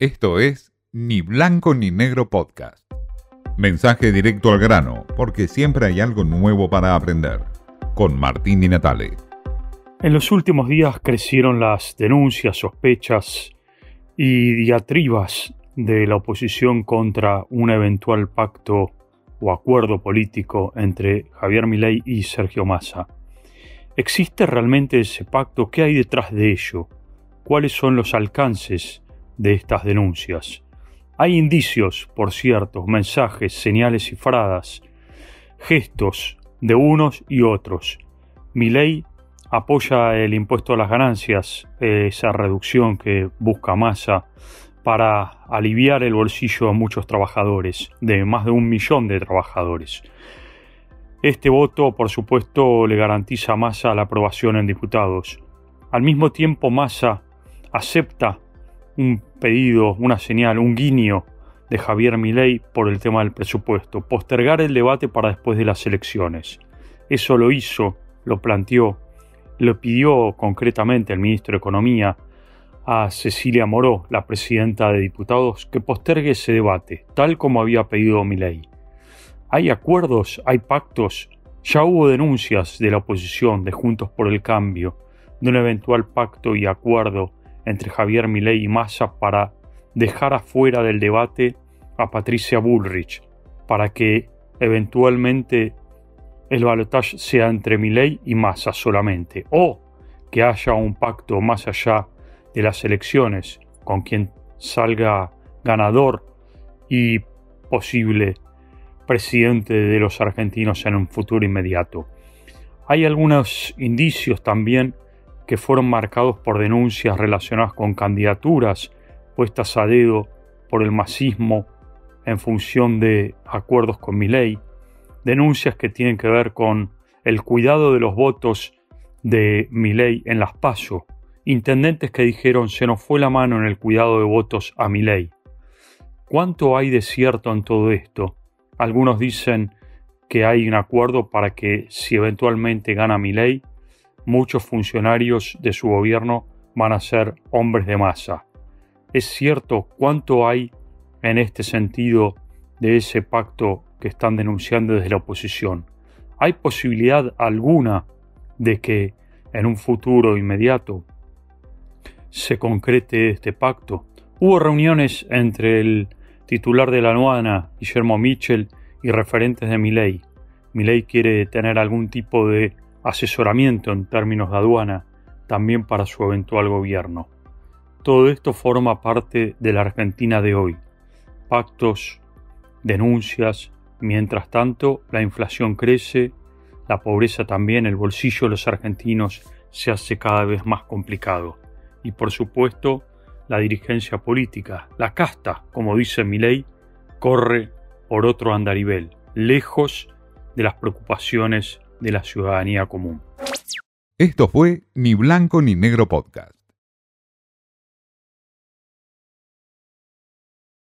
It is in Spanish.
Esto es Ni Blanco ni Negro Podcast. Mensaje directo al grano, porque siempre hay algo nuevo para aprender. Con Martín Di Natale. En los últimos días crecieron las denuncias, sospechas y diatribas de la oposición contra un eventual pacto o acuerdo político entre Javier Milei y Sergio Massa. ¿Existe realmente ese pacto? ¿Qué hay detrás de ello? ¿Cuáles son los alcances de estas denuncias? Hay indicios, por cierto, mensajes, señales cifradas, gestos de unos y otros. Milei apoya el impuesto a las ganancias, esa reducción que busca Massa para aliviar el bolsillo a muchos trabajadores, de más de un millón de trabajadores. Este voto, por supuesto, le garantiza a Massa la aprobación en diputados. Al mismo tiempo, Massa acepta un pedido, una señal, un guiño de Javier Milei por el tema del presupuesto, postergar el debate para después de las elecciones. Eso lo hizo, lo planteó, lo pidió concretamente el ministro de Economía a Cecilia Moró, la presidenta de diputados, que postergue ese debate, tal como había pedido Milei. Hay acuerdos, hay pactos, ya hubo denuncias de la oposición de Juntos por el Cambio de un eventual pacto y acuerdo entre Javier Milei y Massa para dejar afuera del debate a Patricia Bullrich, para que eventualmente el balotaje sea entre Milei y Massa solamente, o que haya un pacto más allá de las elecciones con quien salga ganador y posible presidente de los argentinos en un futuro inmediato. Hay algunos indicios también que fueron marcados por denuncias relacionadas con candidaturas puestas a dedo por el masismo en función de acuerdos con mi ley, denuncias que tienen que ver con el cuidado de los votos de mi ley en las PASO, intendentes que dijeron se nos fue la mano en el cuidado de votos a mi ley. ¿Cuánto hay de cierto en todo esto? Algunos dicen que hay un acuerdo para que si eventualmente gana mi ley, muchos funcionarios de su gobierno van a ser hombres de masa. Es cierto cuánto hay en este sentido de ese pacto que están denunciando desde la oposición. ¿Hay posibilidad alguna de que en un futuro inmediato se concrete este pacto? Hubo reuniones entre el titular de la aduana, Guillermo Mitchell, y referentes de Miley. Milei quiere tener algún tipo de asesoramiento en términos de aduana también para su eventual gobierno. Todo esto forma parte de la Argentina de hoy. Pactos, denuncias, mientras tanto la inflación crece, la pobreza también, el bolsillo de los argentinos se hace cada vez más complicado. Y por supuesto, la dirigencia política, la casta, como dice Milei, corre por otro andarivel, lejos de las preocupaciones de la ciudadanía común. Esto fue Ni Blanco ni Negro Podcast.